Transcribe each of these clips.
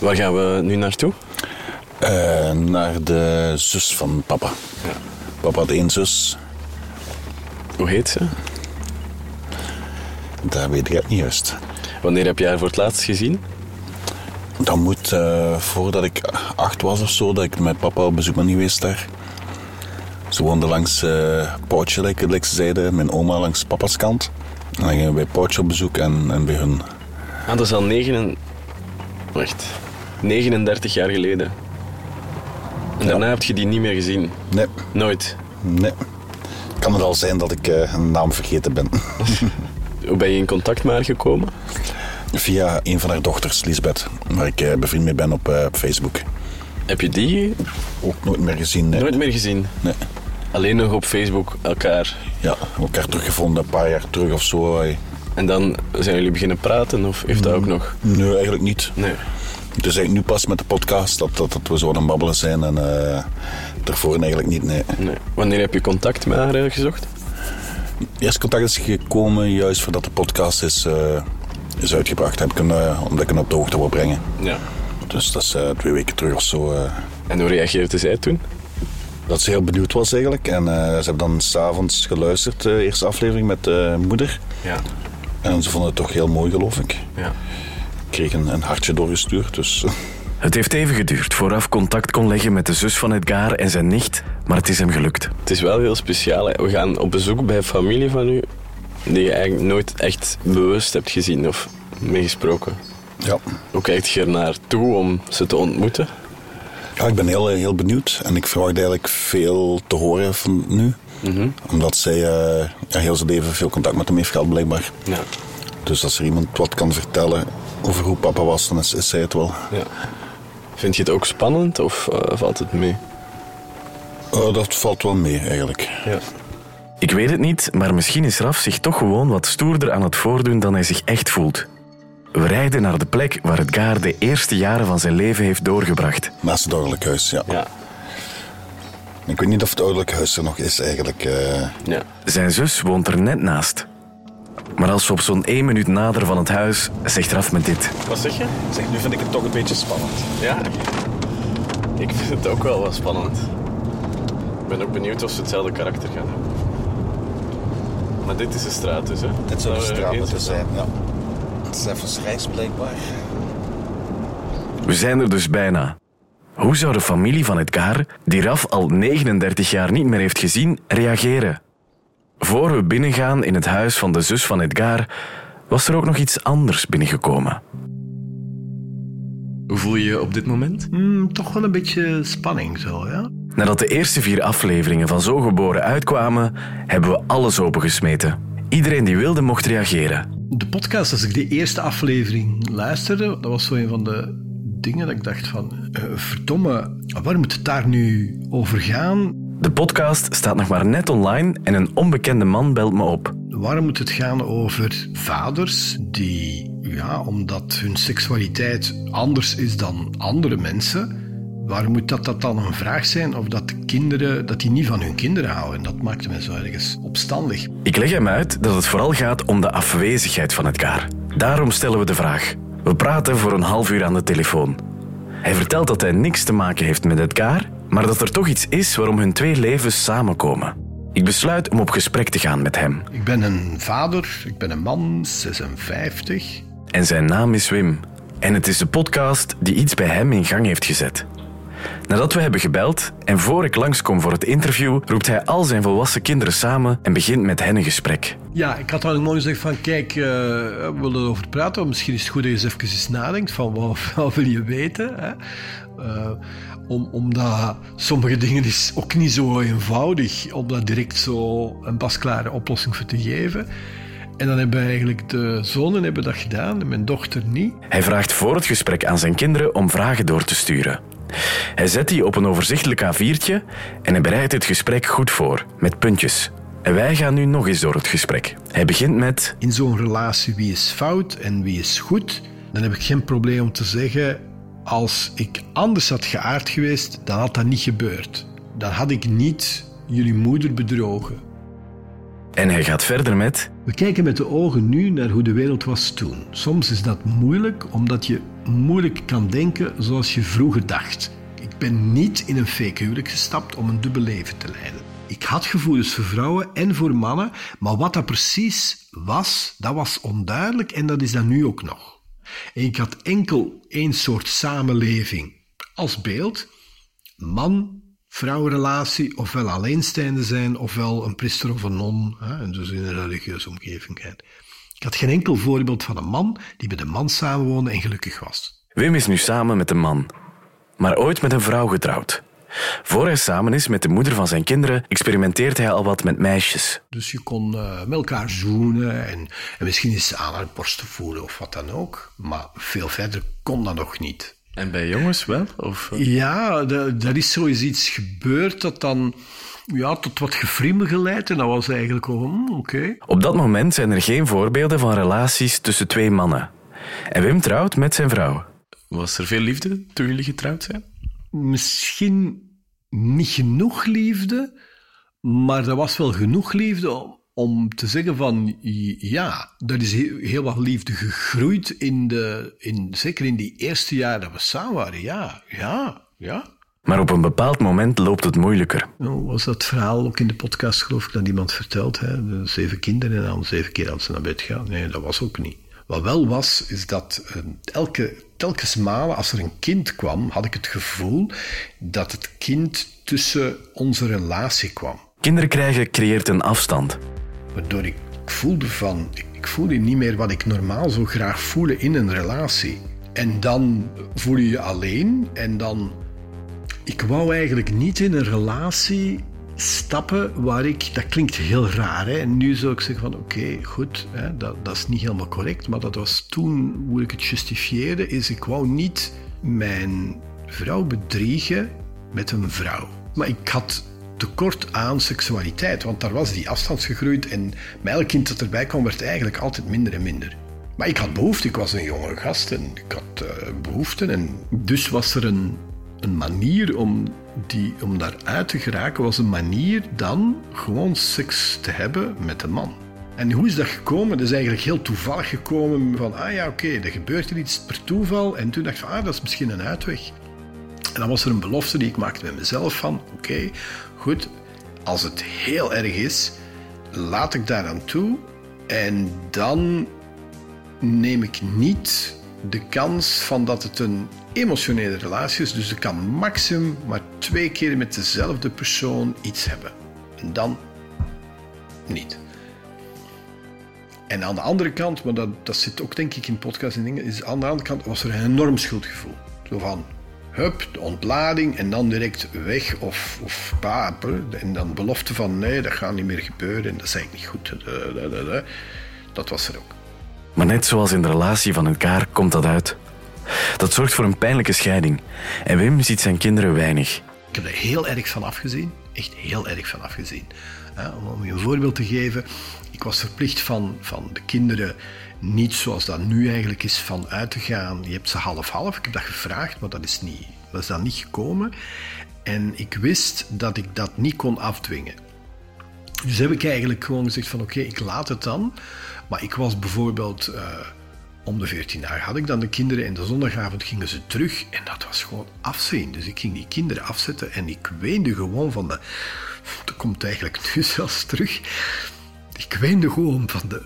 Waar gaan we nu naartoe? Uh, naar de zus van papa. Ja. Papa had één zus. Hoe heet ze? Dat weet ik echt niet juist. Wanneer heb je haar voor het laatst gezien? Dat moet uh, voordat ik acht was of zo, dat ik met papa op bezoek ben geweest daar. Ze woonde langs uh, Poutje, like ze zeiden. Mijn oma langs papa's kant. En dan gingen we bij Poutje op bezoek en, en bij hun. Ah, dat is al negen... Wacht. 39 jaar geleden. En daarna heb je die niet meer gezien? Nee. Nooit? Nee. Kan het al zijn dat ik uh, een naam vergeten ben. Hoe ben je in contact met haar gekomen? Via een van haar dochters, Lisbeth, waar ik uh, bevriend mee ben op, uh, op, Facebook. Heb je die? Ook nooit meer gezien. Nee. Nooit meer gezien? Nee. Alleen nog op Facebook elkaar? Ja, elkaar teruggevonden, een paar jaar terug of zo. En dan zijn jullie beginnen praten, of heeft dat ook nog? Nee, eigenlijk niet. Nee. Het is eigenlijk nu pas met de podcast dat, dat, dat we zo aan het babbelen zijn en daarvoor eigenlijk niet, nee. nee. Wanneer heb je contact met haar gezocht? Eerst contact is gekomen juist voordat de podcast is, uh, is uitgebracht. Heb ik een, omdat ik hem op de hoogte wil brengen. Ja. Dus dat is twee weken terug of zo. En hoe reageerde zij toen? Dat ze heel benieuwd was eigenlijk. En ze hebben dan s'avonds geluisterd, de eerste aflevering met moeder. Ja. En ze vonden het toch heel mooi, geloof ik. Ja kreeg een, een hartje doorgestuurd. Dus. Het heeft even geduurd vooraf contact kon leggen met de zus van Edgar en zijn nicht, maar het is hem gelukt. Het is wel heel speciaal. Hè. We gaan op bezoek bij familie van u die je eigenlijk nooit echt bewust hebt gezien of meegesproken. Ja. Hoe kijkt je er naartoe om ze te ontmoeten? Ja, ik ben heel, heel benieuwd en ik verwacht eigenlijk veel te horen van nu. Mm Omdat zij uh, ja, heel zijn leven veel contact met hem heeft gehad, blijkbaar. Ja. Dus als er iemand wat kan vertellen over hoe papa was, dan is, is zij het wel. Ja. Vind je het ook spannend of uh, valt het mee? Uh, dat valt wel mee, eigenlijk. Ja. Ik weet het niet, maar misschien is Raf zich toch gewoon wat stoerder aan het voordoen dan hij zich echt voelt. We rijden naar de plek waar het Gaar de eerste jaren van zijn leven heeft doorgebracht. Naast het ouderlijk huis, ja. ja. Ik weet niet of het ouderlijk huis er nog is, eigenlijk. Uh... Ja. Zijn zus woont er net naast. Maar als we op zo'n één minuut nader van het huis, zegt Raf met dit. Wat zeg je? Zeg, nu vind ik het toch een beetje spannend. Ja, ik vind het ook wel wat spannend. Ik ben ook benieuwd of ze hetzelfde karakter gaan hebben. Maar dit is de straat dus, hè? Dit zou de straat moeten zijn, ja. Het is even reis blijkbaar. We zijn er dus bijna. Hoe zou de familie van Edgar, die Raf al 39 jaar niet meer heeft gezien, reageren? Voor we binnengaan in het huis van de zus van Edgar, was er ook nog iets anders binnengekomen. Hoe voel je je op dit moment? Mm, toch wel een beetje spanning zo, ja. Nadat de eerste vier afleveringen van Zo Geboren uitkwamen, hebben we alles opengesmeten. Iedereen die wilde mocht reageren. De podcast, als ik de eerste aflevering luisterde, dat was zo een van de dingen dat ik dacht van... Uh, verdomme, waar moet het daar nu over gaan? De podcast staat nog maar net online en een onbekende man belt me op. Waarom moet het gaan over vaders die, ja, omdat hun seksualiteit anders is dan andere mensen, waarom moet dat, dat dan een vraag zijn of dat de kinderen, dat die niet van hun kinderen houden? Dat maakte me zo ergens opstandig. Ik leg hem uit dat het vooral gaat om de afwezigheid van Edgar. Daarom stellen we de vraag. We praten voor een half uur aan de telefoon. Hij vertelt dat hij niks te maken heeft met Edgar, maar dat er toch iets is waarom hun twee levens samenkomen. Ik besluit om op gesprek te gaan met hem. Ik ben een vader, ik ben een man, 56. En zijn naam is Wim. En het is de podcast die iets bij hem in gang heeft gezet. Nadat we hebben gebeld en voor ik langskom voor het interview, roept hij al zijn volwassen kinderen samen en begint met hen een gesprek. Ja, ik had al mooi gezegd van kijk, uh, we willen erover praten. Misschien is het goed dat je eens even eens nadenkt van wat, wat wil je weten. Hè? Uh, om, omdat sommige dingen is ook niet zo eenvoudig om daar direct zo een pasklare oplossing voor te geven. En dan hebben eigenlijk de zonen hebben dat gedaan en mijn dochter niet. Hij vraagt voor het gesprek aan zijn kinderen om vragen door te sturen. Hij zet die op een overzichtelijk A4'tje en hij bereidt het gesprek goed voor, met puntjes. En wij gaan nu nog eens door het gesprek. Hij begint met... In zo'n relatie, wie is fout en wie is goed? Dan heb ik geen probleem om te zeggen... Als ik anders had geaard geweest, dan had dat niet gebeurd. Dan had ik niet jullie moeder bedrogen. En hij gaat verder met... We kijken met de ogen nu naar hoe de wereld was toen. Soms is dat moeilijk, omdat je moeilijk kan denken zoals je vroeger dacht. Ik ben niet in een fake huwelijk gestapt om een dubbel leven te leiden. Ik had gevoelens voor vrouwen en voor mannen, maar wat dat precies was, dat was onduidelijk en dat is dat nu ook nog. Ik had enkel één soort samenleving als beeld. Man-vrouwrelatie, ofwel alleenstaande zijn, ofwel een priester of een non, hè, dus in een religieuze omgeving. Ik had geen enkel voorbeeld van een man die met een man samenwoonde en gelukkig was. Wim is nu samen met een man, maar ooit met een vrouw getrouwd. Voor hij samen is met de moeder van zijn kinderen, experimenteert hij al wat met meisjes. Dus je kon uh, met elkaar zoenen en, en misschien eens aan haar borsten voelen of wat dan ook. Maar veel verder kon dat nog niet. En bij jongens wel? Of? Ja, er is zoiets gebeurd dat dan ja, tot wat gefriemel geleid. En dat was eigenlijk al, hmm, oké. Op dat moment zijn er geen voorbeelden van relaties tussen twee mannen. En Wim trouwt met zijn vrouw. Was er veel liefde toen jullie getrouwd zijn? Misschien niet genoeg liefde, maar er was wel genoeg liefde om, om te zeggen van ja, er is heel, heel, wat liefde gegroeid in de, in, zeker in die eerste jaren dat we samen waren. Ja, ja, ja. Maar op een bepaald moment loopt het moeilijker. Nou, was dat verhaal ook in de podcast, geloof ik, dat iemand vertelt? Hè? Zeven kinderen en dan zeven keer als ze naar bed gaan. Nee, dat was ook niet. Wat wel was, is dat uh, elke, telkens malen als er een kind kwam, had ik het gevoel dat het kind tussen onze relatie kwam. Kinderen krijgen creëert een afstand. Waardoor ik voelde van, ik voelde niet meer wat ik normaal zo graag voelde in een relatie. En dan voel je je alleen en dan... Ik wou eigenlijk niet in een relatie stappen waar ik, dat klinkt heel raar, hè? en nu zou ik zeggen van oké, goed, hè, dat, dat is niet helemaal correct, maar dat was toen, hoe ik het justifiëerde, is ik wou niet mijn vrouw bedriegen met een vrouw. Maar ik had tekort aan seksualiteit, want daar was die afstand gegroeid en met elk kind dat erbij kwam werd eigenlijk altijd minder en minder. Maar ik had behoefte, ik was een jonge gast en ik had uh, behoeften en dus was er een, een manier om, die, om daaruit te geraken, was een manier dan gewoon seks te hebben met een man. En hoe is dat gekomen? Dat is eigenlijk heel toevallig gekomen van, ah ja, oké, er gebeurt er iets per toeval. En toen dacht ik van, ah, dat is misschien een uitweg. En dan was er een belofte die ik maakte met mezelf van, oké, goed, als het heel erg is, laat ik daar aan toe. En dan neem ik niet de kans van dat het een emotionele relatie is. Dus ik kan maximum maar twee keer met dezelfde persoon iets hebben. En dan niet. En aan de andere kant, maar dat, dat zit ook denk ik in podcast en dingen, is aan de andere kant was er een enorm schuldgevoel. Zo van, hup, ontlading en dan direct weg of, of. En dan belofte van, nee, dat gaat niet meer gebeuren en dat is eigenlijk niet goed. Dat was er ook. Maar net zoals in de relatie van elkaar komt dat uit. Dat zorgt voor een pijnlijke scheiding. En Wim ziet zijn kinderen weinig. Ik heb er heel erg van afgezien. Echt heel erg van afgezien. Om je een voorbeeld te geven. Ik was verplicht van, van de kinderen niet zoals dat nu eigenlijk is van uit te gaan. Je hebt ze half-half. Ik heb dat gevraagd, maar dat is, niet, dat is dan niet gekomen. En ik wist dat ik dat niet kon afdwingen. Dus heb ik eigenlijk gewoon gezegd van oké, ik laat het dan. Maar ik was bijvoorbeeld... Uh, om de 14 dagen had ik dan de kinderen en de zondagavond gingen ze terug en dat was gewoon afzien. Dus ik ging die kinderen afzetten en ik weende gewoon van de... Dat komt eigenlijk nu zelfs terug. Ik weende gewoon van de...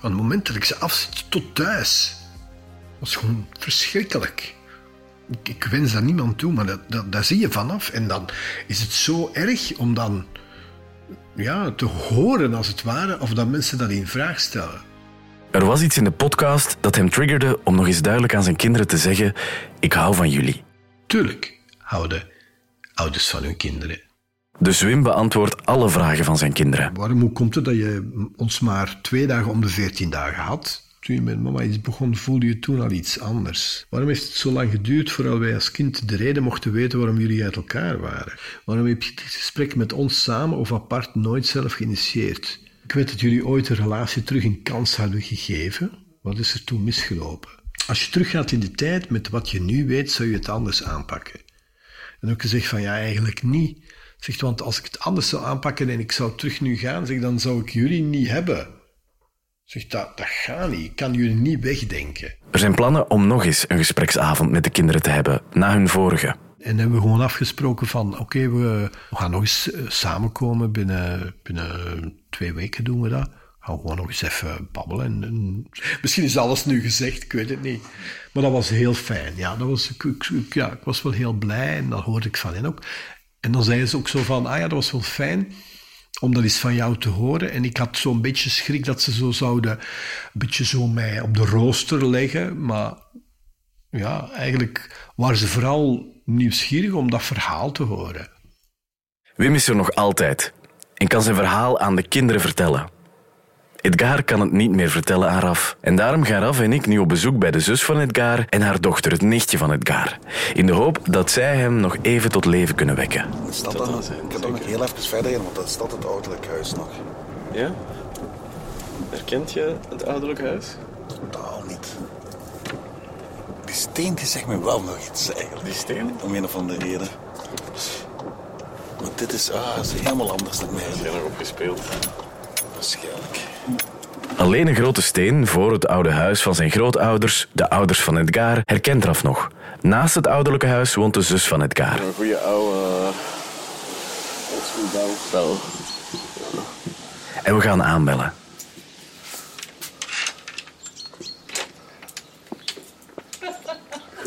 Van het moment dat ik ze afzet tot thuis. was gewoon verschrikkelijk. Ik, ik wens dat niemand toe, maar dat, dat, daar zie je vanaf. En dan is het zo erg om dan ja, te horen, als het ware, of dat mensen dat in vraag stellen. Er was iets in de podcast dat hem triggerde om nog eens duidelijk aan zijn kinderen te zeggen: Ik hou van jullie. Tuurlijk houden ouders van hun kinderen. Dus Wim beantwoordt alle vragen van zijn kinderen. Waarom, hoe komt het dat je ons maar twee dagen om de veertien dagen had? Toen je met mama iets begon, voelde je toen al iets anders. Waarom heeft het zo lang geduurd voordat wij als kind de reden mochten weten waarom jullie uit elkaar waren? Waarom heb je dit gesprek met ons samen of apart nooit zelf geïnitieerd? Ik weet dat jullie ooit een relatie terug een kans hadden gegeven. Wat is er toen misgelopen? Als je teruggaat in de tijd met wat je nu weet, zou je het anders aanpakken. En ook gezegd van ja, eigenlijk niet. Zegt, want als ik het anders zou aanpakken en ik zou terug nu gaan, zeg, dan zou ik jullie niet hebben. Zeg, dat, dat gaat niet. Ik kan jullie niet wegdenken. Er zijn plannen om nog eens een gespreksavond met de kinderen te hebben, na hun vorige. En hebben we gewoon afgesproken van, oké, we, gaan nog eens eh, samenkomen. Binnen, binnen twee weken doen we dat. Gaan we gewoon nog eens even babbelen. En, en- misschien is alles nu gezegd, ik weet het niet. Maar dat was heel fijn. Ja, dat was, ik, ja, ik was wel heel blij en dat hoorde ik van hen ook. En dan zeiden ze ook zo van, ah ja, dat was wel fijn om dat eens van jou te horen. En ik had zo'n beetje schrik dat ze zo zouden, een beetje zo mij op de rooster leggen. Maar ja, eigenlijk waren ze vooral nieuwsgierig om dat verhaal te horen. Wim is er nog altijd en kan zijn verhaal aan de kinderen vertellen. Edgar kan het niet meer vertellen aan Raf. En daarom gaan Raf en ik nu op bezoek bij de zus van Edgar en haar dochter, het nichtje van Edgar. In de hoop dat zij hem nog even tot leven kunnen wekken. Dan? Ik kan toch nog heel even verder gaan, want dat is dat het ouderlijk huis nog. Ja? Herkent je het ouderlijk huis? Totaal niet. Die steen die zegt me wel nog iets eigenlijk. Die steen? Om een of andere reden. Maar dit is, ah, is helemaal anders dan mij. Heb jij nog opgespeeld? Waarschijnlijk. Alleen een grote steen voor het oude huis van zijn grootouders, de ouders van Edgar, herkent Raf nog. Naast het ouderlijke huis woont de zus van Edgar. Een goede oude... oldschool bouw. En we gaan aanbellen.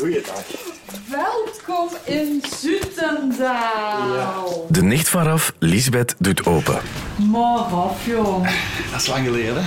Goeiedag. Welkom in Zutendaal. De nicht van Raf, Lisbeth, doet open. Maar af, jong. Dat is lang geleden. Dat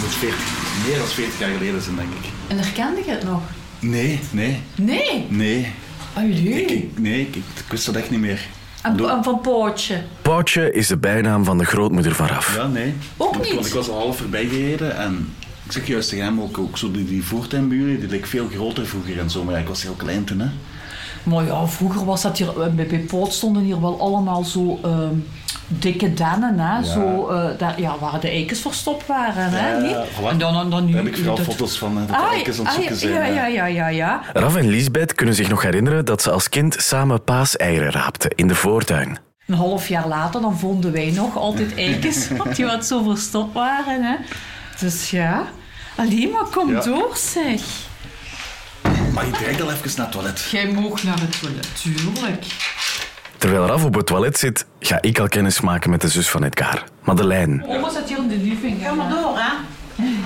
moet 40, meer dan 40 jaar geleden zijn, denk ik. En herkende je het nog? Nee, nee, Nee. nee. Allee. Ik, ik- nee, ik, ik wist dat echt niet meer. En, Doe- en van Pootje. Poutje is de bijnaam van de grootmoeder van Raf. Ja, nee. Ook Want- niet? Want ik was al half voorbij gereden en ik zeg juist tegen hem ook, ook zo die, die voortuin bij jullie, die leek veel groter vroeger en zo, maar ik was heel klein toen, hè. Maar ja, vroeger was dat hier... eh, Bij, bij Poot stonden hier wel allemaal zo... ehm, dikke dennen, hè. Zo, eh, daar, ja, waar de eikens verstopt waren, hè. Ja, voilà. En dan, dan, dan nu... Daar heb ik vooral dat- foto's van, hè, dat Ah, de eikens aan het ah, zoeken zijn. ja, ja, ja, ja, ja. Raf en Lisbeth kunnen zich nog herinneren dat ze als kind samen paaseieren raapten in de voortuin. Een half jaar later dan vonden wij nog altijd eikens, want die wat zo verstopt waren. Hè. Dus ja, alleen maar kom Ja. door zeg. Maar je direct al even naar het toilet. Jij mag naar het toilet, tuurlijk. Terwijl Raf op het toilet zit, ga ik al kennis maken met de zus van Edgar, Madeleine. Oma zit hier in de living. Ga maar door, hè.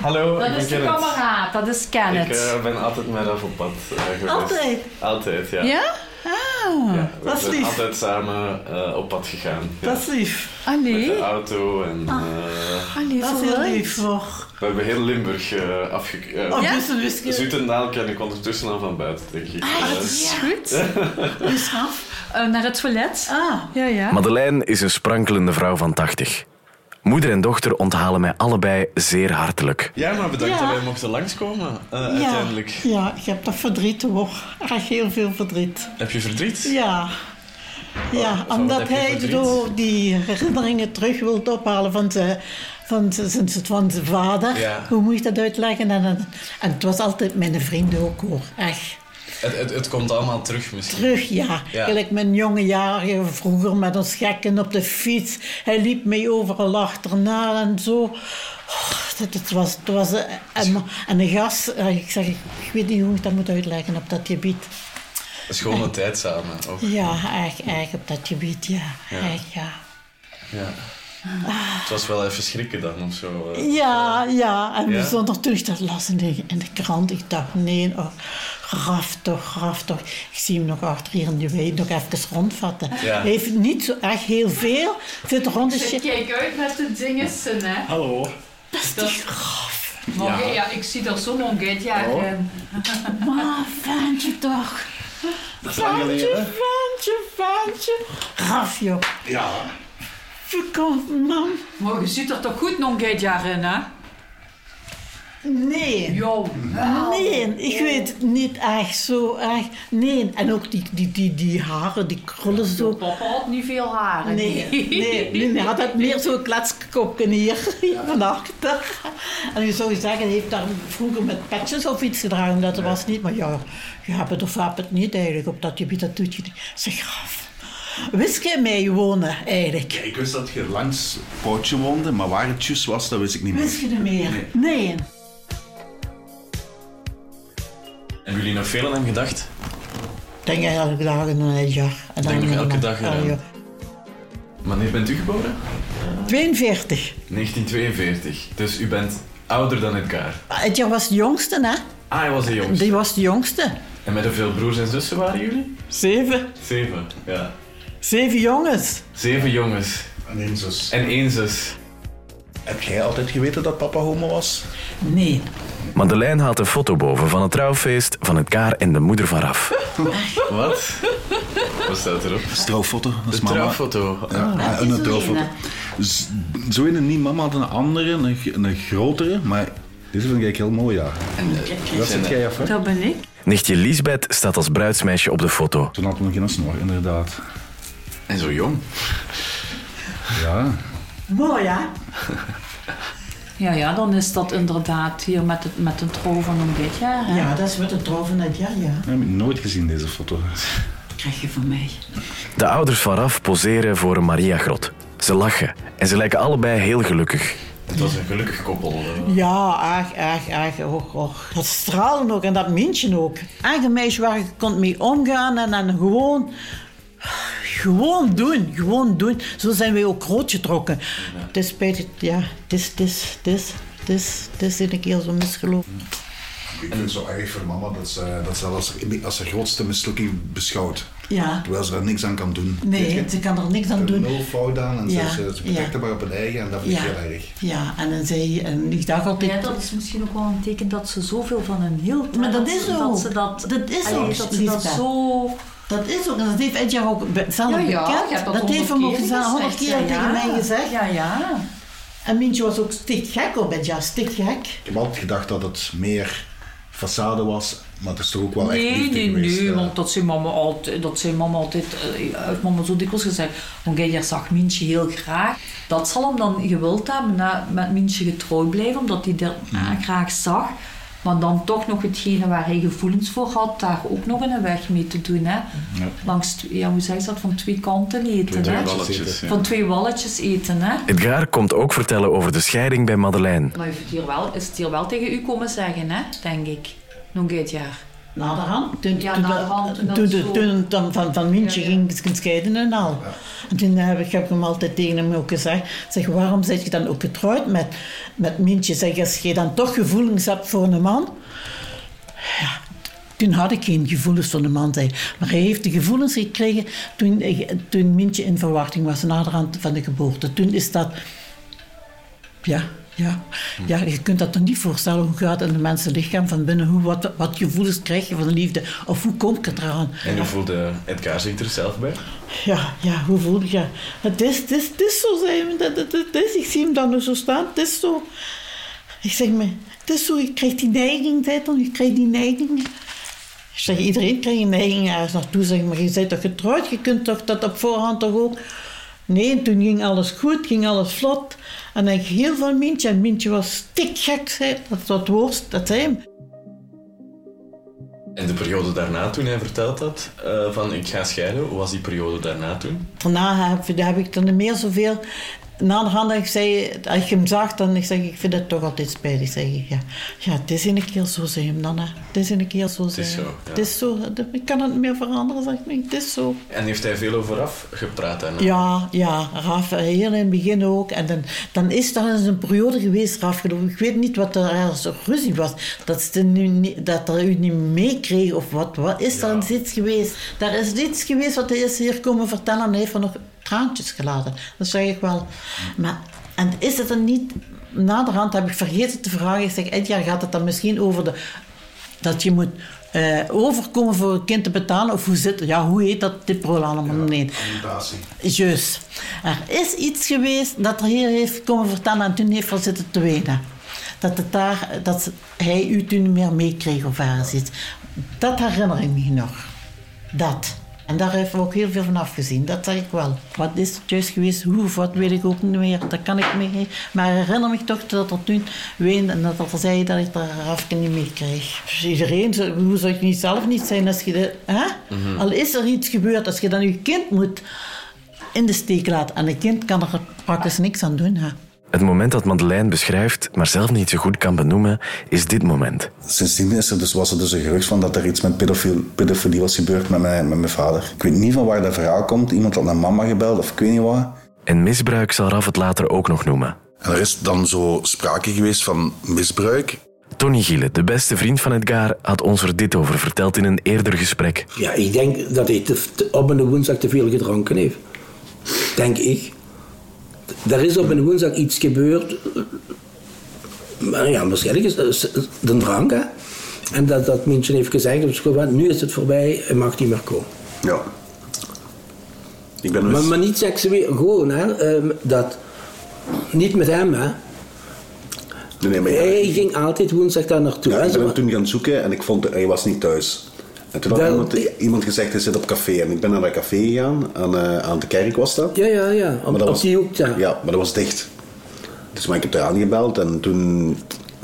Hallo, Dat is de kameraad, dat is Ik Kenneth. eh, ben altijd met Raf op pad eh, geweest. Altijd? Altijd, ja. Ja? Ah, Ja, we dat is zijn lief. altijd samen eh, op pad gegaan. Dat is lief. Met allee. de auto en Ah. eh, Allee, Dat is heel vooruit. lief hoor. we hebben heel Limburg eh afge... eh, Oh, Ja? dus. Zutendaal ken ik ondertussen al van buiten, denk ik. Ah, dat is goed. Dus af. Naar het toilet. Ah, Ja, ja. Madeleine is een sprankelende vrouw van 80. Moeder en dochter onthalen mij allebei zeer hartelijk. Ja, maar bedankt Ja. dat wij mochten langskomen, eh, ja. uiteindelijk. Ja, ik heb toch verdriet hoor. Echt heel veel verdriet. Heb je verdriet? Ja. Ja, Van wat omdat hij zo die herinneringen terug wil ophalen van zijn, van zijn, van zijn vader. Ja. Hoe moet je dat uitleggen? En, en, en het was altijd mijn vrienden ook hoor. Echt. Het, het, het komt allemaal terug misschien. Terug, ja. Ja. Gelijk mijn jonge jaren vroeger met ons gekken op de fiets. Hij liep mij overal achterna en zo. Oh, het, het was, het was eh, en, en een gas, eh, ik zeg, ik weet niet hoe ik dat moet uitleggen op dat gebied. Een schone tijd samen. Ook. Ja, echt, echt op dat gebied, ja. Echt, ja. Ja. Het was wel even schrikken dan of zo. eh. Ja, ja. En Ja? bijzonder toen ik dat las in de, in de krant. Ik dacht, nee, oh, graf toch, graf toch. Ik zie hem nog achter hier in de wei nog even rondvatten. Ja. Hij heeft niet zo echt heel veel. Zit rond de shit. Kijk uit met de dingen, hè. Hallo. Dat is die graf. Maar ja. ik zie er zo'n ongeitjaar in. Maar ventje toch. Dat is lang Ventje, geleden. ventje, ventje. Graf, joh. Ja. Verkoop, man. Maar je ziet er toch goed nog ongeitjaar in, hè? Nee. Jo. Nee, ik weet het niet echt zo echt. Nee, en ook die, die, die, die haren, die krullen zo. Papa had niet veel haren. Nee, nee, nee, hij had het meer zo'n kletskopje hier, hier van achter. En je zou zeggen, hij heeft daar vroeger met petjes of iets gedragen, dat was niet. Maar ja, je hebt het of heb het niet eigenlijk op dat gebied, dat doet je niet. Zeg, graf. Wist jij mij wonen, eigenlijk? Ik wist dat je langs Pootje woonde, maar waar het juist was, dat wist ik niet meer. Wist je er meer? Nee. Hebben jullie nog veel aan hem gedacht? Ik denk elke dag in een jaar. En Denk nog elke dag Ah, ja. Wanneer bent u geboren? 42. 1942. Dus u bent ouder dan Edgar. Edgar was de jongste, hè? Ah, hij was de jongste. Die was de jongste. En met hoeveel broers en zussen waren jullie? Zeven. Zeven, ja. Zeven jongens. Zeven jongens. En één zus. En één zus. Heb jij altijd geweten dat papa homo was? Nee. Madeleine haalt een foto boven van het trouwfeest van Edgar en de moeder van Raf. Wat? Wat staat erop? Dat is trouwfoto. Dat is De mama. trouwfoto. Ja, is een trouwfoto. Zo in een niet mama had een andere, een, een grotere, maar deze vind ik heel mooi, ja. Dat zit jij af, hè? Dat ben ik. Nichtje Lisbeth staat als bruidsmeisje op de foto. Toen had nog geen snor, inderdaad. En zo jong. Ja. Mooi, hè? Ja, ja, dan is dat inderdaad hier met, het, met een trouw van een dit jaar. Hè? Ja, dat is met de trouw van Edgar, ja. Dat heb ik nooit gezien, deze foto. krijg je van mij. De ouders van Raf poseren voor een Mariagrot. Ze lachen en ze lijken allebei heel gelukkig. Het was een gelukkig koppel. eh. Ja, ach, ach, ach. Och, och. Dat stralen ook en dat mintje ook. Echt een meisje waar je kon mee omgaan en dan gewoon... Gewoon doen, gewoon doen. Zo zijn wij ook grootgetrokken. Het is spijtig, ja, het is, het is, het is, het is, het is een keer zo misgelopen. Ik vind het zo erg voor mama dat ze dat ze als, als haar grootste mislukking beschouwt. Ja. Terwijl ze er niks aan kan doen. Nee, ze kan er niks aan Ze doen. heeft nul fout aan en Ja, ze, ze, ze ja. betrekt maar op het eigen en dat vind ik Ja, heel erg. ja, en dan zei je, en ik dacht altijd... Ja, dat is misschien ook wel een teken dat ze zoveel van hen hield. Maar dat ze- is dat ze dat, Dat is ook, dat ze dat zo... Dat is ook, en dat heeft Edgar ook zelf Ja, ja, bekend. dat dat heeft hem ook honderd keer ja, tegen ja. mij gezegd. Ja, ja. En Mintje was ook stichtgek op Edgar, stichtgek. Ik heb altijd gedacht dat het meer façade was, maar het is toch ook wel echt Nee, liefde nee, geweest. nee, eh. want dat zei mama altijd, dat zei mama altijd, eh, heeft mama zo dikwijls gezegd, want jij zag Mintje heel graag. Dat zal hem dan gewild hebben, na, met Mintje getrouwd blijven, omdat hij dat eh, graag zag. Maar dan toch nog hetgene waar hij gevoelens voor had, daar ook nog een weg mee te doen. Hè? Langs, ja, hoe zeg je dat, van twee kanten eten. Twee hè? Van twee walletjes eten. Hè? Edgar komt ook vertellen over de scheiding bij Madeleine. Maar het hier wel, is het hier wel tegen u komen zeggen, hè? denk ik. Nog dit jaar. Naderhand. Toen, Ja, toen, naderhand, toen toen, van, van Mintje Ja, ja. ging ging scheiden en al. En toen heb ik, heb ik hem altijd tegen hem ook gezegd. Zeg, waarom zit je dan ook getrouwd met, met Mintje? Zeg, als je dan toch gevoelens hebt voor een man... Ja, toen had ik geen gevoelens voor een man, zei. Maar hij heeft de gevoelens gekregen toen, toen Mintje in verwachting was, naderhand van de geboorte. Toen is dat... Ja, ja. ja, je kunt dat toch niet voorstellen. Hoe gaat het in een mensenlichaam van binnen? Hoe, wat, wat gevoelens krijg je van liefde? Of hoe komt het eraan? En hoe voelde Edgar zich er zelf bij? Ja, ja, hoe voel je? Het is, het is, het is zo, zei hij. Het, het, het is, ik zie hem dan zo staan. Het is zo. Ik zeg me, het is zo. Je krijgt die neiging, hij dan. Je krijgt die neiging. Ik zeg, iedereen krijgt een neiging ergens naartoe. Zeg maar, je bent toch getrouwd? Je kunt toch dat op voorhand toch ook... Nee, en toen ging alles goed, ging alles vlot. En ik heel veel Mintje. En Mintje was stikgek, zei. Dat dat woord, dat zei hem. En de periode daarna, toen hij verteld had eh, van ik ga scheiden, hoe was die periode daarna toen? Daarna heb, heb ik er niet meer zoveel. Na de hand, ik zei, als je hem zag, dan ik zeg ik vind het toch altijd spijtig. Zeg ik, ja. ja, het is een keer zo, zei hem dan. hè. Het is een keer zo, zei is zo, ja. Het is zo. Ik kan het niet meer veranderen, zeg ik. Het is zo. En heeft hij veel over af gepraat daarna? Ja, ja, Raf, heel in het begin ook. En dan, dan is er eens een periode geweest, Raf, geloof ik. Ik weet niet wat er ergens ruzie was. Dat, ze nu niet, dat er u niet meekreeg of wat. Wat is er iets geweest? Daar is iets geweest wat hij is hier komen vertellen en hij heeft er nog traantjes gelaten. Dat zeg ik wel. Maar, en is het dan niet... Naderhand heb ik vergeten te vragen. Ik zeg, gaat het dan misschien over de... Dat je moet eh, overkomen voor een kind te betalen? Of hoe zit Ja, hoe heet dat tipro allemaal? nee. Alimentatie. Juist. Er is iets geweest dat er hier heeft komen vertellen en toen heeft hij zitten te wenen. Dat, het daar, dat hij u toen niet meer meekreeg of ergens iets. Dat herinner ik me nog. Dat. En daar heeft we ook heel veel van afgezien, dat zeg ik wel. Wat is het juist geweest, hoe of wat, weet ik ook niet meer. Dat kan ik me niet. Maar ik herinner me toch dat er toen weende en dat er zei dat ik daar Rafke niet meer kreeg. Dus iedereen, zo- hoe zou je niet zelf niet zijn als je de... Hè? Al is er iets gebeurd, als je dan je kind moet in de steek laten. En een kind kan er praktisch niks aan doen. Hè? Het moment dat Madeleine beschrijft, maar zelf niet zo goed kan benoemen, is dit moment. Sindsdien is er dus, was er dus een gerucht van dat er iets met pedofiel, pedofilie was gebeurd met mijn, met mijn vader. Ik weet niet van waar dat verhaal komt. Iemand had naar mama gebeld of ik weet niet wat. En misbruik zal Raf het later ook nog noemen. En er is dan zo sprake geweest van misbruik. Tony Giele, de beste vriend van Edgar, had ons er dit over verteld in een eerder gesprek. Ja, ik denk dat hij te, te- op een woensdag te veel gedronken heeft. Denk ik. Er is op een woensdag iets gebeurd. Maar ja, waarschijnlijk is dat de drank, hè. En dat dat mensen heeft gezegd, op school, nu is het voorbij, hij mag niet meer komen. Ja. Ik ben dus... Maar, maar niet seksueel, gewoon, hè. ehm, dat, niet met hem, hè. Nee, nee, maar ja, Hij ging altijd woensdag daar naartoe. ja, ik ben hem toen gaan zoeken en ik vond hij was niet thuis. En toen had iemand, ja. iemand gezegd, hij zit op café. En ik ben naar dat café gegaan, aan, eh, aan de kerk was dat. Ja, ja, ja. Op, Maar dat op was- die hoek daar. Ja, maar dat was dicht. Dus maar ik heb daar aangebeld en toen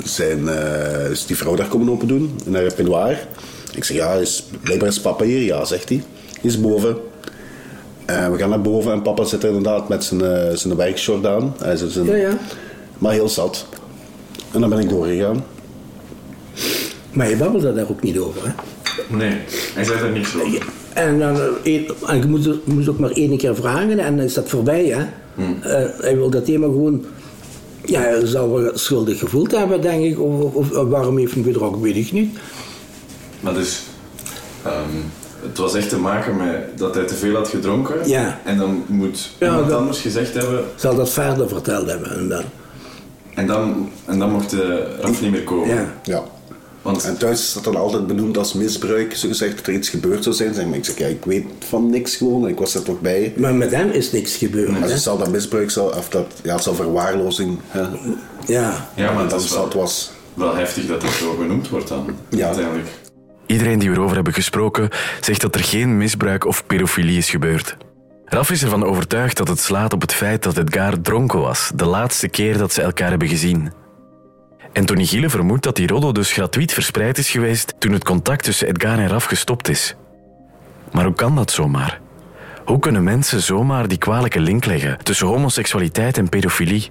zijn, eh, is die vrouw daar komen open doen, naar het peignoir. Ik zeg, ja, is, blijkbaar is papa hier? Ja, zegt hij. Is boven. En we gaan naar boven en papa zit er inderdaad met zijn, eh, zijn werkshort aan. Hij zit zijn, Ja, ja. Maar heel zat. En dan ben ik doorgegaan. Maar je babbelde daar ook niet over, hè. Nee, hij zei er niks over. En, dan, eh, en je moest, ook maar één keer vragen en dan is dat voorbij. Hè? Eh, hij wil dat thema gewoon... Ja, hij zal wel schuldig gevoeld hebben, denk ik. Of, of, of waarom heeft hij gedronken, weet ik niet. Maar dus, ehm, het was echt te maken met dat hij te veel had gedronken. Ja. En dan moet Ja, iemand dat- anders gezegd hebben. Zal dat verder verteld hebben. En dan, En dan, en dan mocht de Raf niet meer komen. ja. Ja. Want En thuis is dat dan altijd benoemd als misbruik, zo gezegd, dat er iets gebeurd zou zijn. Zeg maar ik zeg, ja, ik weet van niks gewoon, ik was er toch bij. Maar met hem is niks gebeurd. Maar hè? het zal dat misbruik, zal, of dat, ja, het zal verwaarlozing. Hè. Ja. ja, maar dat is wel, was. wel heftig dat het zo genoemd wordt dan. Ja. Uiteindelijk. Iedereen die we erover hebben gesproken zegt dat er geen misbruik of pedofilie is gebeurd. Raf is ervan overtuigd dat het slaat op het feit dat Edgar dronken was, de laatste keer dat ze elkaar hebben gezien. En Tony Giele vermoedt dat die roddel dus gratuit verspreid is geweest toen het contact tussen Edgar en Raf gestopt is. Maar hoe kan dat zomaar? Hoe kunnen mensen zomaar die kwalijke link leggen tussen homoseksualiteit en pedofilie?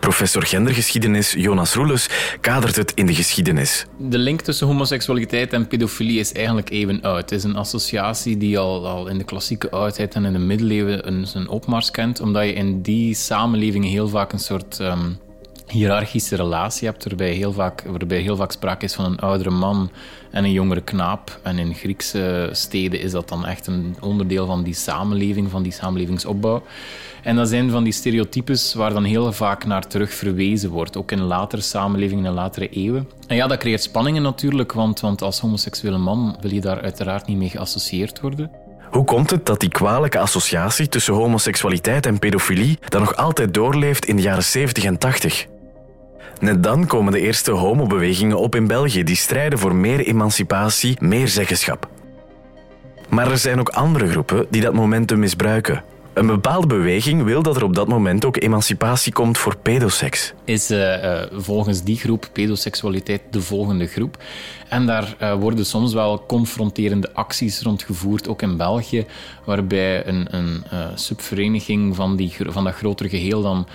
Professor gendergeschiedenis Jonas Roeles kadert het in de geschiedenis. De link tussen homoseksualiteit en pedofilie is eigenlijk even oud. Het is een associatie die al, al in de klassieke oudheid en in de middeleeuwen een, zijn opmars kent, omdat je in die samenlevingen heel vaak een soort ehm, hiërarchische relatie hebt, waarbij heel, vaak, waarbij heel vaak sprake is van een oudere man en een jongere knaap. En in Griekse steden is dat dan echt een onderdeel van die samenleving, van die samenlevingsopbouw. En dat zijn van die stereotypes waar dan heel vaak naar terug verwezen wordt, ook in latere samenlevingen en latere eeuwen. En ja, dat creëert spanningen natuurlijk, want, want als homoseksuele man wil je daar uiteraard niet mee geassocieerd worden. Hoe komt het dat die kwalijke associatie tussen homoseksualiteit en pedofilie dan nog altijd doorleeft in de jaren 70 en 80? Net dan komen de eerste homobewegingen op in België die strijden voor meer emancipatie, meer zeggenschap. Maar er zijn ook andere groepen die dat momentum misbruiken. Een bepaalde beweging wil dat er op dat moment ook emancipatie komt voor pedoseks. is eh, eh, volgens die groep pedoseksualiteit de volgende groep. En daar eh, worden soms wel confronterende acties rondgevoerd, ook in België, waarbij een, een subvereniging van, die, van dat grotere geheel dan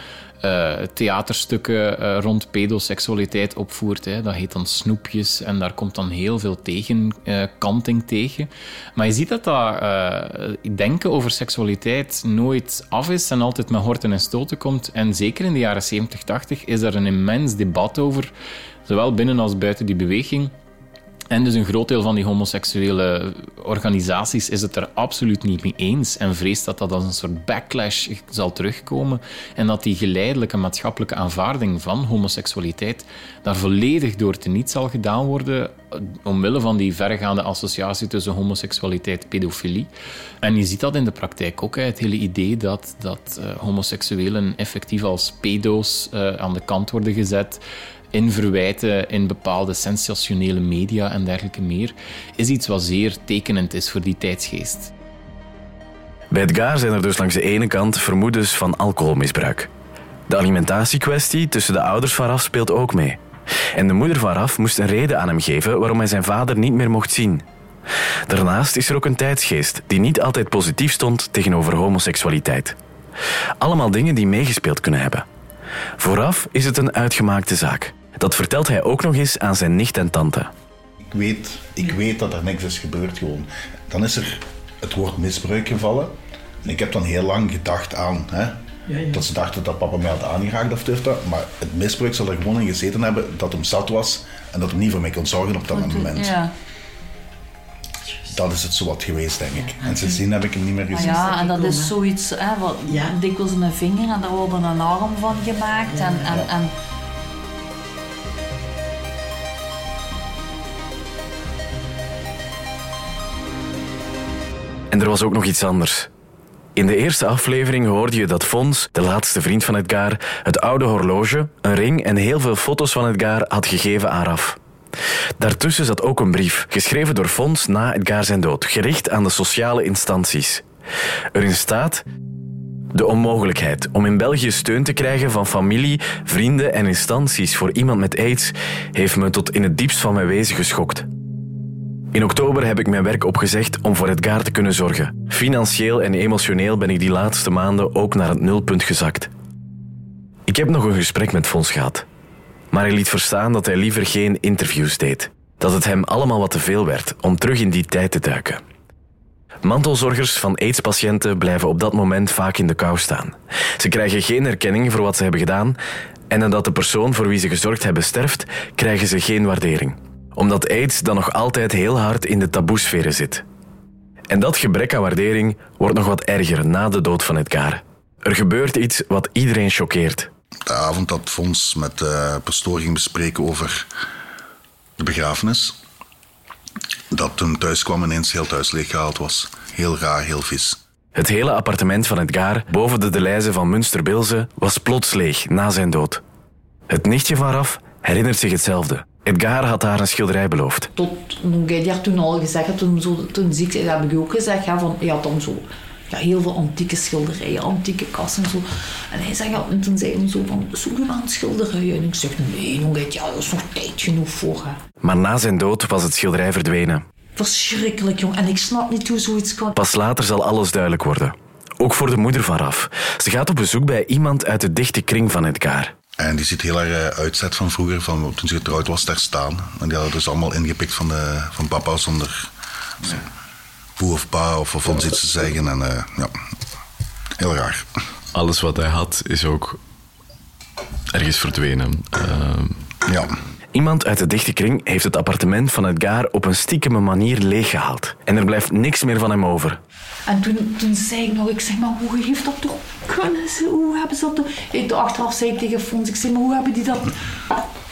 eh, theaterstukken eh, rond pedoseksualiteit opvoert. Hè. Dat heet dan Snoepjes en daar komt dan heel veel tegenkanting tegen. Maar je ziet dat dat eh, denken over seksualiteit nooit af is en altijd met horten en stoten komt. En zeker in de jaren 70, 80 is er een immens debat over, zowel binnen als buiten die beweging. En dus een groot deel van die homoseksuele organisaties is het er absoluut niet mee eens en vreest dat dat als een soort backlash zal terugkomen en dat die geleidelijke maatschappelijke aanvaarding van homoseksualiteit daar volledig door teniet zal gedaan worden eh, omwille van die verregaande associatie tussen homoseksualiteit en pedofilie. En je ziet dat in de praktijk ook, het hele idee dat, dat eh, homoseksuelen effectief als pedo's eh, aan de kant worden gezet in verwijten in bepaalde sensationele media en dergelijke meer, is iets wat zeer tekenend is voor die tijdsgeest. Bij Edgar zijn er dus langs de ene kant vermoedens van alcoholmisbruik. De alimentatiekwestie tussen de ouders van speelt ook mee. En de moeder van Raf moest een reden aan hem geven waarom hij zijn vader niet meer mocht zien. Daarnaast is er ook een tijdsgeest die niet altijd positief stond tegenover homoseksualiteit. Allemaal dingen die meegespeeld kunnen hebben. Vooraf is het een uitgemaakte zaak. Dat vertelt hij ook nog eens aan zijn nicht en tante. Ik weet, ik weet dat er niks is gebeurd gewoon. Dan is er het woord misbruik gevallen. En ik heb dan heel lang gedacht aan... Hè, Dat ze dachten dat papa mij had aangeraakt of dit, dat. Maar het misbruik zal er gewoon in gezeten hebben dat hem zat was en dat hem niet voor mij kon zorgen op dat moment. Ja. Dat is het zo wat geweest, denk ik. En sindsdien heb ik hem niet meer gezien. ja, en dat is zoiets, hè, wat, Ja. dikwijls een vinger en daar wordt een arm van gemaakt. En, en, en En er was ook nog iets anders. In de eerste aflevering hoorde je dat Fons, de laatste vriend van Edgar, het oude horloge, een ring en heel veel foto's van Edgar had gegeven aan Raf. Daartussen zat ook een brief, geschreven door Fons na Edgar zijn dood, gericht aan de sociale instanties. Erin staat de onmogelijkheid om in België steun te krijgen van familie, vrienden en instanties voor iemand met aids heeft me tot in het diepst van mijn wezen geschokt. In oktober heb ik mijn werk opgezegd om voor Edgar te kunnen zorgen. Financieel en emotioneel ben ik die laatste maanden ook naar het nulpunt gezakt. Ik heb nog een gesprek met Fons gehad. Maar hij liet verstaan dat hij liever geen interviews deed. Dat het hem allemaal wat te veel werd om terug in die tijd te duiken. Mantelzorgers van AIDS-patiënten blijven op dat moment vaak in de kou staan. Ze krijgen geen erkenning voor wat ze hebben gedaan en nadat de persoon voor wie ze gezorgd hebben sterft, krijgen ze geen waardering. Omdat AIDS dan nog altijd heel hard in de taboesferen zit. En dat gebrek aan waardering wordt nog wat erger na de dood van Edgar. Er gebeurt iets wat iedereen choqueert. De avond dat Fons met de pastoor ging bespreken over de begrafenis, dat toen thuis kwam ineens heel thuis leeggehaald was. Heel raar, heel vies. Het hele appartement van Edgar boven de Deleuze van Münsterbilze was plots leeg na zijn dood. Het nichtje van Raf herinnert zich hetzelfde. Edgar had haar een schilderij beloofd. tot, ik daar toen al gezegd had, toen, zo, toen ziek dat heb ik ook gezegd, ja, van, had dan zo ja, heel veel antieke schilderijen, antieke kasten en zo. En hij zei, ja, en toen zei hij zo van, zoek je aan schilderijen? En ik zeg, nee, jongen, ja, dat is nog tijd genoeg voor, hè. Maar na zijn dood was het schilderij verdwenen. Verschrikkelijk, jong. En ik snap niet hoe zoiets kan. Pas later zal alles duidelijk worden. Ook voor de moeder van Raf. Ze gaat op bezoek bij iemand uit de dichte kring van Edgar. En die ziet heel erg eh, uitzet van vroeger, van toen ze getrouwd was, daar staan. En die hadden dus allemaal ingepikt van, de, van papa zonder poe of pa of, of ons iets te zeggen. En eh, ja, heel raar. Alles wat hij had is ook ergens verdwenen. Ehm, Ja. Iemand uit de dichte kring heeft het appartement van Edgar op een stiekeme manier leeggehaald. En er blijft niks meer van hem over. En toen, toen zei ik nog, ik zeg, maar hoe heeft dat toch kunnen? ze- Hoe hebben ze dat toch... Ik, achteraf zei ik tegen Fons, ik zeg, maar hoe hebben die dat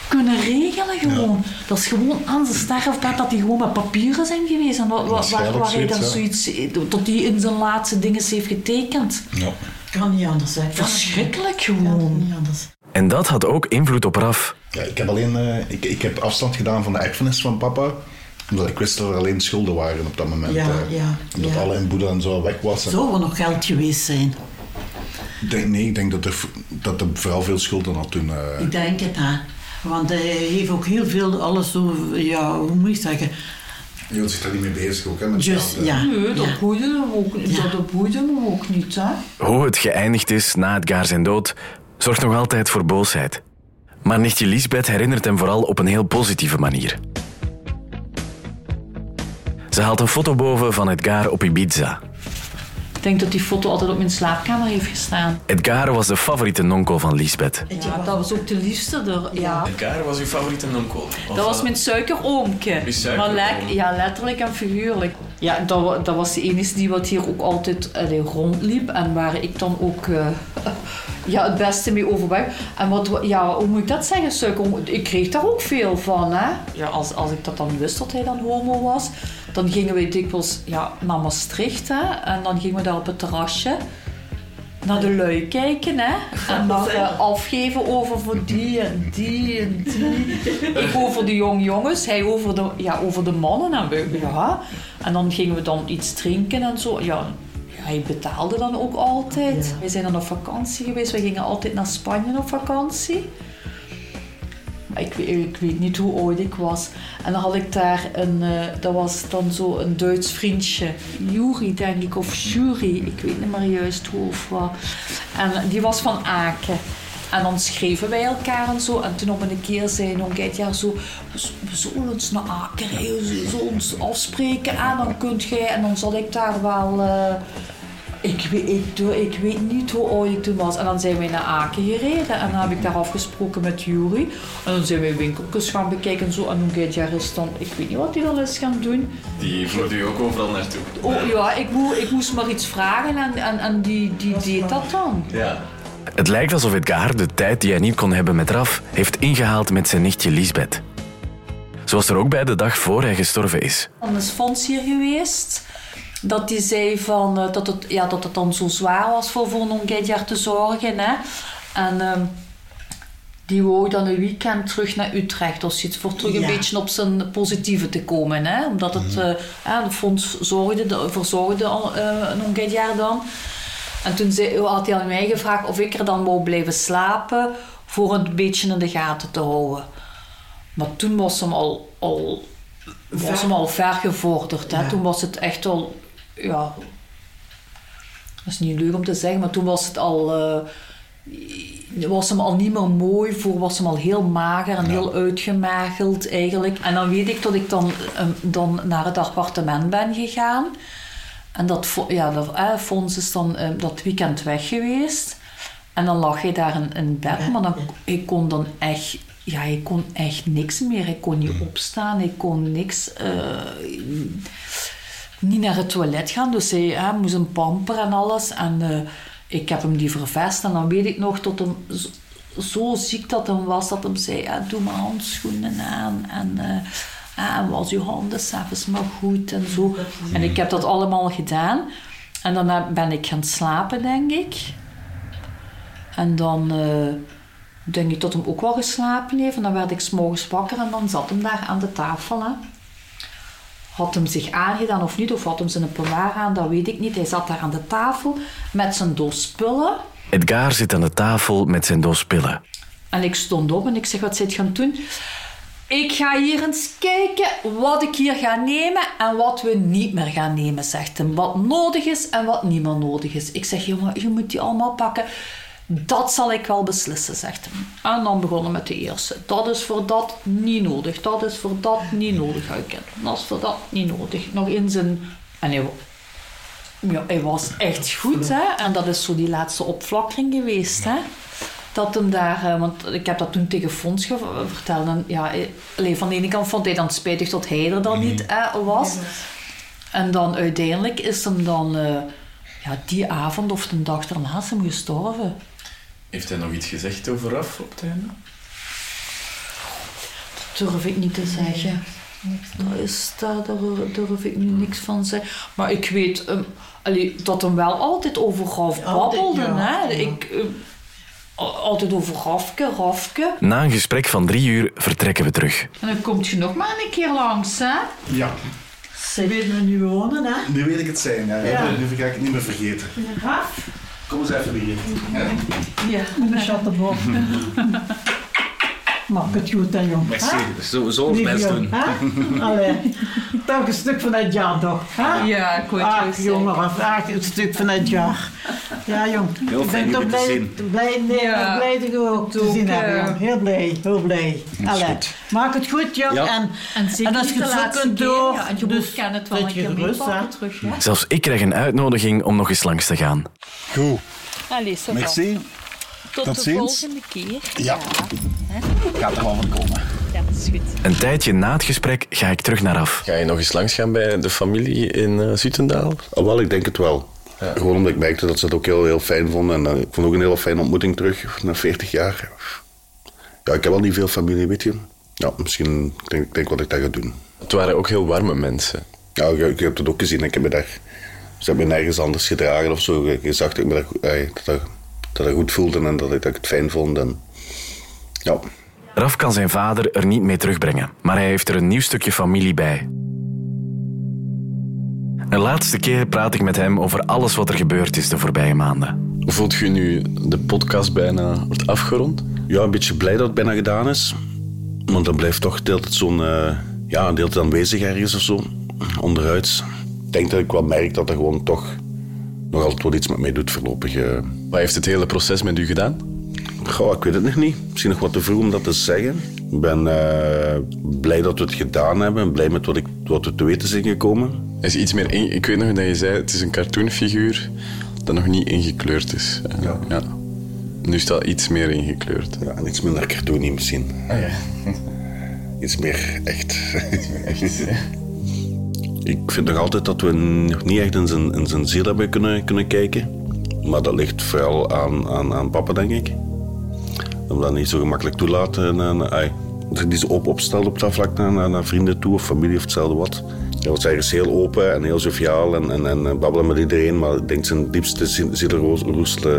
kunnen regelen gewoon? Dat is gewoon aan zijn sterfbed dat die gewoon met papieren zijn geweest. En wat, wat, waar, hij dan zoiets, zoiets... Dat hij in zijn laatste dingen heeft getekend. ja. Kan niet anders zijn. Verschrikkelijk Kan gewoon. niet anders. En dat had ook invloed op Raf. Ja, ik heb alleen eh, ik, ik heb afstand gedaan van de erfenis van papa. Omdat ik wist dat er alleen schulden waren op dat moment. Ja, eh. ja, Omdat ja. alle inboedel en zo weg was. En Zou er nog geld geweest zijn? denk, nee, ik denk dat er, dat er vooral veel schulden had toen. eh, Ik denk het, hè. Want hij heeft ook heel veel alles zo, ja, hoe moet ik zeggen? je wilt zich daar niet mee bezig ook, hè? Met Just, geld, ja. Nee, dat ja. boeide hem ook, Ja. dat boeide hem ook niet, hè. Hoe het geëindigd is na Edgar zijn dood, zorgt nog altijd voor boosheid. Maar nichtje Lisbeth herinnert hem vooral op een heel positieve manier. Ze haalt een foto boven van Edgar op Ibiza. Ik denk dat die foto altijd op mijn slaapkamer heeft gestaan. Edgar was de favoriete nonkel van Lisbeth. Ja, dat was ook de liefste er. Ja. Edgar was uw favoriete nonkel? Dat was mijn suikeroomke. Suikeroom. Maar ja, letterlijk en figuurlijk. Ja, dat, dat was de enige die wat hier ook altijd allee, rondliep. En waar ik dan ook eh, ja, het beste mee overweg. En wat, wa- ja, hoe moet ik dat zeggen, suikeroom? Ik kreeg daar ook veel van, hè. Ja, als, als ik dat dan wist dat hij dan homo was, dan gingen we dikwijls ja, naar Maastricht, hè. En dan gingen we daar op het terrasje naar de lui kijken, hè. En dan eh, afgeven over voor die en die en die. Ik over de jong jongens, hij over de, ja, over de mannen. En, we, ja. en dan gingen we dan iets drinken en zo. Ja, ja Hij betaalde dan ook altijd. Wij zijn dan op vakantie geweest. We gingen altijd naar Spanje op vakantie. Ik, weet- ik weet niet hoe oud ik was. En dan had ik daar een... eh, dat was dan zo een Duits vriendje. Juri, denk ik. Of Jury. Ik weet niet meer juist hoe of wat. En die was van Aken. En dan schreven wij elkaar en zo. En toen op een keer zei nog jaar zo... We zullen eens naar Aken. We zullen ons afspreken. En dan kunt jij... En dan zal ik daar wel... eh, ik weet, ik, doe- ik weet niet hoe oud ik toen was. En dan zijn wij naar Aken gereden. En dan heb ik daar afgesproken met Jury. En dan zijn wij winkeltjes gaan bekijken en zo. En hoe gaat jaar is dan... Ik weet niet wat hij dan is gaan doen. Die voerde u ook overal naartoe. Oh ja, ik, moe, ik moest maar iets vragen en, en, en die, die deed dat dan. Ja. Het lijkt alsof Edgar de tijd die hij niet kon hebben met Raf heeft ingehaald met zijn nichtje Lisbeth. Zo was er ook bij de dag voor hij gestorven is. Dan is Fons hier geweest. Dat die zei van, eh, dat, het, ja, dat het dan zo zwaar was voor, voor een jaar te zorgen. Hè. En ehm, die wou dan een weekend terug naar Utrecht of zoiets. Voor terug een beetje op zijn positieve te komen. Hè. Omdat het, eh, ja, de fonds zorgde, de, verzorgde eh, een jaar dan. En toen zei, had hij aan mij gevraagd of ik er dan wou blijven slapen voor een beetje in de gaten te houden. Maar toen was hem al, al, was hem al ver gevorderd. Hè? Ja. Toen was het echt al, ja, dat is niet leuk om te zeggen, maar toen was het al, eh, was hem al niet meer mooi voor, was hem al heel mager en heel uitgemageld eigenlijk. En dan weet ik dat ik dan, eh, dan naar het appartement ben gegaan. En dat, ja, dat eh, Fons is dan eh, dat weekend weg geweest. En dan lag hij daar in, in bed, maar dan, ik kon dan echt, ja, ik kon echt niks meer. Ik kon niet opstaan, ik kon niks, eh, niet naar het toilet gaan. Dus hij hè, moest een pamper en alles. En eh, ik heb hem die vervest. En dan weet ik nog dat hem zo, ziek dat hem was, dat hem zei, ja, doe maar handschoenen aan. En, eh, en was uw handen s'avonds maar goed en zo. En ik heb dat allemaal gedaan. En dan ben ik gaan slapen, denk ik. En dan eh, denk ik dat hem ook wel geslapen heeft. En dan werd ik s'morgens wakker en dan zat hem daar aan de tafel. Hè. Had hem zich aangedaan of niet, of had hem zijn pilaar aan, dat weet ik niet. Hij zat daar aan de tafel met zijn doos spullen. Edgar zit aan de tafel met zijn doos pillen. En ik stond op en ik zeg, wat zit je gaan doen? Ik ga hier eens kijken wat ik hier ga nemen en wat we niet meer gaan nemen, zegt hem. Wat nodig is en wat niet meer nodig is. Ik zeg, jongen, je moet die allemaal pakken. Dat zal ik wel beslissen, zegt hem. En dan begonnen met de eerste. Dat is voor dat niet nodig. Dat is voor dat niet nodig. Ik- Dat is voor dat niet nodig. Nog in zijn... En hij, ja, hij was echt goed, hè. En dat is zo die laatste opflakkering geweest, hè. Dat hem daar... eh, Want ik heb dat toen tegen Fons verteld. En ja, eh, allee, van de ene kant vond hij dan spijtig dat hij er dan niet eh, was. En dan uiteindelijk is hem dan... ja, die avond of de dag daarna is hem gestorven. Heeft hij nog iets gezegd over Raf op het einde? durf ik niet te zeggen. Daar, is, daar, daar durf ik nu niks van zeggen. Maar ik weet ehm, allee, dat hem wel altijd over Raf babbelde. ja. hè. Ja. Ik, ehm, al- altijd over Rafke, Rafke. Na een gesprek van drie uur vertrekken we terug. En dan komt je nog maar een keer langs, hè? Ja, Ze weten we nu wonen, hè? nu weet ik het zijn. Ja. Ja. Nu ga ik het niet meer vergeten. Raf? Kom eens even hier. Ja. Een chattebok. Maak het goed, hè, jong. Merci. Hè? Zo, zo ons best doen. hè? Allee. Toch een stuk van het jaar, toch? Hè? Ja, ik wou het Ach, jongen, Raf, ach, een stuk van het jaar. Ja, jong. Heel ik ben je toch blij, zien. blij, nee, Ja. blij dat je ook te zien eh, hebben, jong. Heel blij, heel blij. Allee. goed. Maak het goed, jong. Ja. En, En, als je het zo kunt door, ja, en je dus kan het wel een keer gerust, hè. terug. Ja. Zelfs ik krijg een uitnodiging om nog eens langs te gaan. Goed, Allee, merci. Tot Tot de ziens. volgende keer. Ja. Gaat er wel van komen. Ja, dat is goed. Een tijdje na het gesprek ga ik terug naar af. Ga je nog eens langs gaan bij de familie in eh Zutendaal? Oh, wel, ik denk het wel. Gewoon omdat ik merkte dat ze het ook heel, heel fijn vonden. En eh, ik vond ook een hele fijne ontmoeting terug, na 40 jaar. Ja, ik heb wel niet veel familie, weet je. Ja, misschien ik denk ik denk wat ik dat ga doen. Het waren ook heel warme mensen. Ja, je, je hebt het ook gezien. Ik heb me daar, ze hebben me nergens anders gedragen of zo. Je, zag dat ik me daar, eh, dat, dat, dat ik goed voelde en dat ik, dat ik het fijn vond. En, ja. Raf kan zijn vader er niet mee terugbrengen, maar hij heeft er een nieuw stukje familie bij. Een laatste keer praat ik met hem over alles wat er gebeurd is de voorbije maanden. Voelt je nu de podcast bijna wordt afgerond? Ja, een beetje blij dat het bijna gedaan is. Want dan blijft toch de hele tijd zo'n... eh, ja, tijd aanwezig ergens of zo. Onderuit. Ik denk dat ik wel merk dat er gewoon toch nog altijd wel iets met mij doet voorlopig. eh. Wat heeft het hele proces met u gedaan? Goh, ik weet het nog niet. Misschien nog wat te vroeg om dat te zeggen. Ik ben eh, blij dat we het gedaan hebben. Blij met wat, ik, wat we te weten zijn gekomen. Is iets meer in- Ik weet nog dat je zei, het is een cartoonfiguur dat nog niet ingekleurd is. Eh, Ja. Nu is dat iets meer ingekleurd. Ja, en iets minder cartoony misschien. Iets meer echt. ik vind nog altijd dat we nog niet echt in zijn, in zijn ziel hebben kunnen, kunnen kijken. Maar dat ligt vooral aan, aan, aan papa, denk ik. Omdat hij niet zo gemakkelijk toelaat. En, en, dat hij zo open opstelt op dat vlak naar, naar, vrienden toe of familie of hetzelfde wat. Hij was ergens heel open en heel joviaal en, en, en babbelen met iedereen. Maar ik denk zijn diepste ziel- zielenroest eh,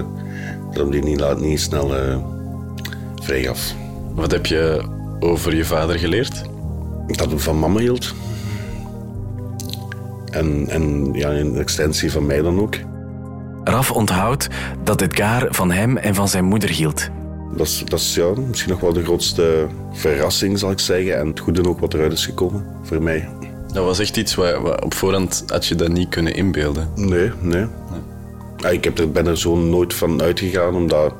dat hem die niet, laat, niet snel eh vrij gaf. Wat heb je over je vader geleerd? Dat hij van mama hield. En, en ja, in extensie van mij dan ook. Raf onthoudt dat Edgar van hem en van zijn moeder hield. Dat is, dat is ja, misschien nog wel de grootste verrassing, zal ik zeggen. En het goede ook wat eruit is gekomen voor mij. Dat was echt iets waar, waar op voorhand had je dat niet kunnen inbeelden. Nee, nee. Ja, ik heb er, ben er zo nooit van uitgegaan, omdat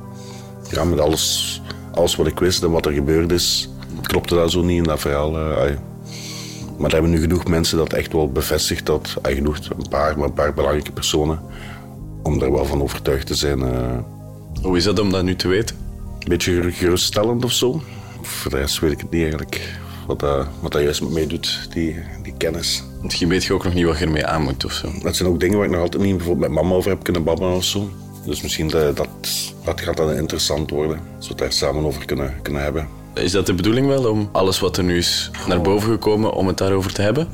ja, met alles, alles wat ik wist en wat er gebeurd is, klopte dat zo niet in dat verhaal. eh. Maar er hebben nu genoeg mensen dat echt wel bevestigd dat, genoeg, een paar, maar een paar belangrijke personen, om daar wel van overtuigd te zijn. eh, Hoe is dat om dat nu te weten? een beetje geruststellend of zo. Voor de rest weet ik het niet eigenlijk. Wat dat, wat dat juist met mij doet, die, die kennis. Misschien weet je ook nog niet wat je ermee aan moet of zo. Dat zijn ook dingen waar ik nog altijd niet bijvoorbeeld met mama over heb kunnen babbelen of zo. Dus misschien dat, dat, dat gaat dan interessant worden. Als we het daar samen over kunnen, kunnen hebben. Is dat de bedoeling wel, om alles wat er nu is naar boven gekomen, om het daarover te hebben?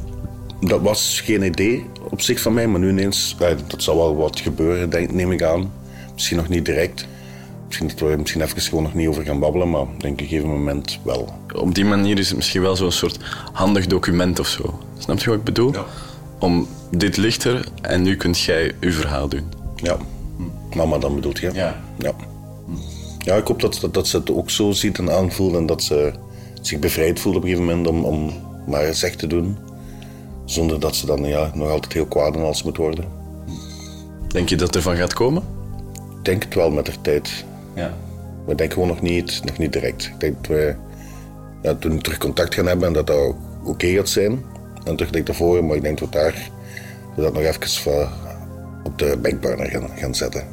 Dat was geen idee op zich van mij, maar nu ineens, ja, dat zal wel wat gebeuren, denk, neem ik aan. Misschien nog niet direct. Misschien dat we er misschien even gewoon nog niet over gaan babbelen, maar denk ik op een gegeven moment wel. Op die manier is het misschien wel zo'n soort handig document of zo. Snap je wat ik bedoel? Om dit ligt er en nu kunt jij je verhaal doen. Ja, mama dan bedoelt je? Ja. Ja, ja ik hoop dat, dat, dat ze het ook zo ziet en aanvoelt en dat ze zich bevrijd voelt op een gegeven moment om, om maar eens echt te doen. Zonder dat ze dan ja, nog altijd heel kwaad en alles moet worden. Denk je dat er van gaat komen? Ik denk het wel met de tijd. Ja. Maar ik denk gewoon nog niet, nog niet direct. Ik denk dat we ja, toen we terug contact gaan hebben en dat dat oké gaat zijn. En terug denk ik daarvoor, maar ik denk dat we daar we dat nog even op de backburner gaan, gaan zetten.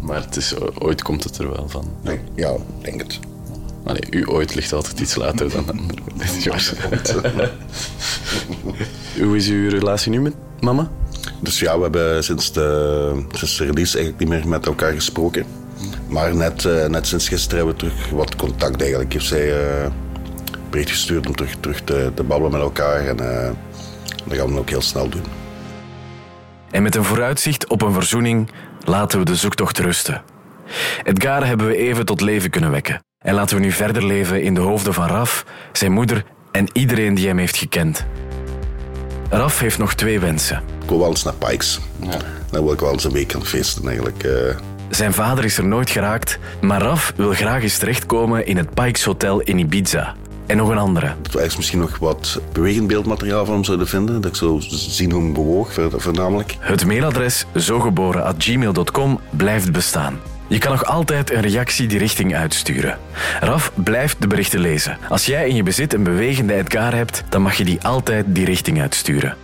Maar het is, ooit komt het er wel van. Ja, ik denk het. Maar nee, u ooit ligt altijd iets later dan anderen. Dat is waar. Hoe is uw relatie nu met mama? Dus ja, we hebben sinds de, sinds de release eigenlijk niet meer met elkaar gesproken. Maar net, eh, net sinds gisteren hebben we terug wat contact eigenlijk. Heeft zij eh, een bericht gestuurd om terug, terug te, te babbelen met elkaar. En eh, dat gaan we ook heel snel doen. En met een vooruitzicht op een verzoening laten we de zoektocht rusten. Edgar hebben we even tot leven kunnen wekken. En laten we nu verder leven in de hoofden van Raf, zijn moeder en iedereen die hem heeft gekend. Raf heeft nog twee wensen. Ik wil wel eens naar Pikes. Dan wil ik wel eens een week aan feesten eigenlijk. eh. Zijn vader is er nooit geraakt, maar Raf wil graag eens terechtkomen in het Pikes Hotel in Ibiza. En nog een andere. dat we ergens misschien nog wat bewegend beeldmateriaal van hem zouden vinden. Dat ik zou zien hoe hij bewoog, voor- voornamelijk. Het mailadres zogeboren.gmail.com blijft bestaan. Je kan nog altijd een reactie die richting uitsturen. Raf blijft de berichten lezen. Als jij in je bezit een bewegende Edgar hebt, dan mag je die altijd die richting uitsturen.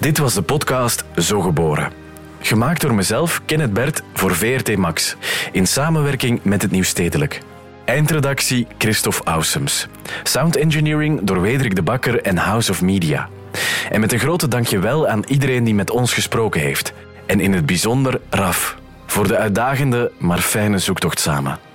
Dit was de podcast Zo Geboren. Gemaakt door mezelf, Kenneth Bert, voor VRT Max. In samenwerking met het Nieuwstedelijk. Eindredactie Christophe Ausums. Sound engineering door Wederik de Bakker en House of Media. En met een grote dankjewel aan iedereen die met ons gesproken heeft. En in het bijzonder Raf. Voor de uitdagende, maar fijne zoektocht samen.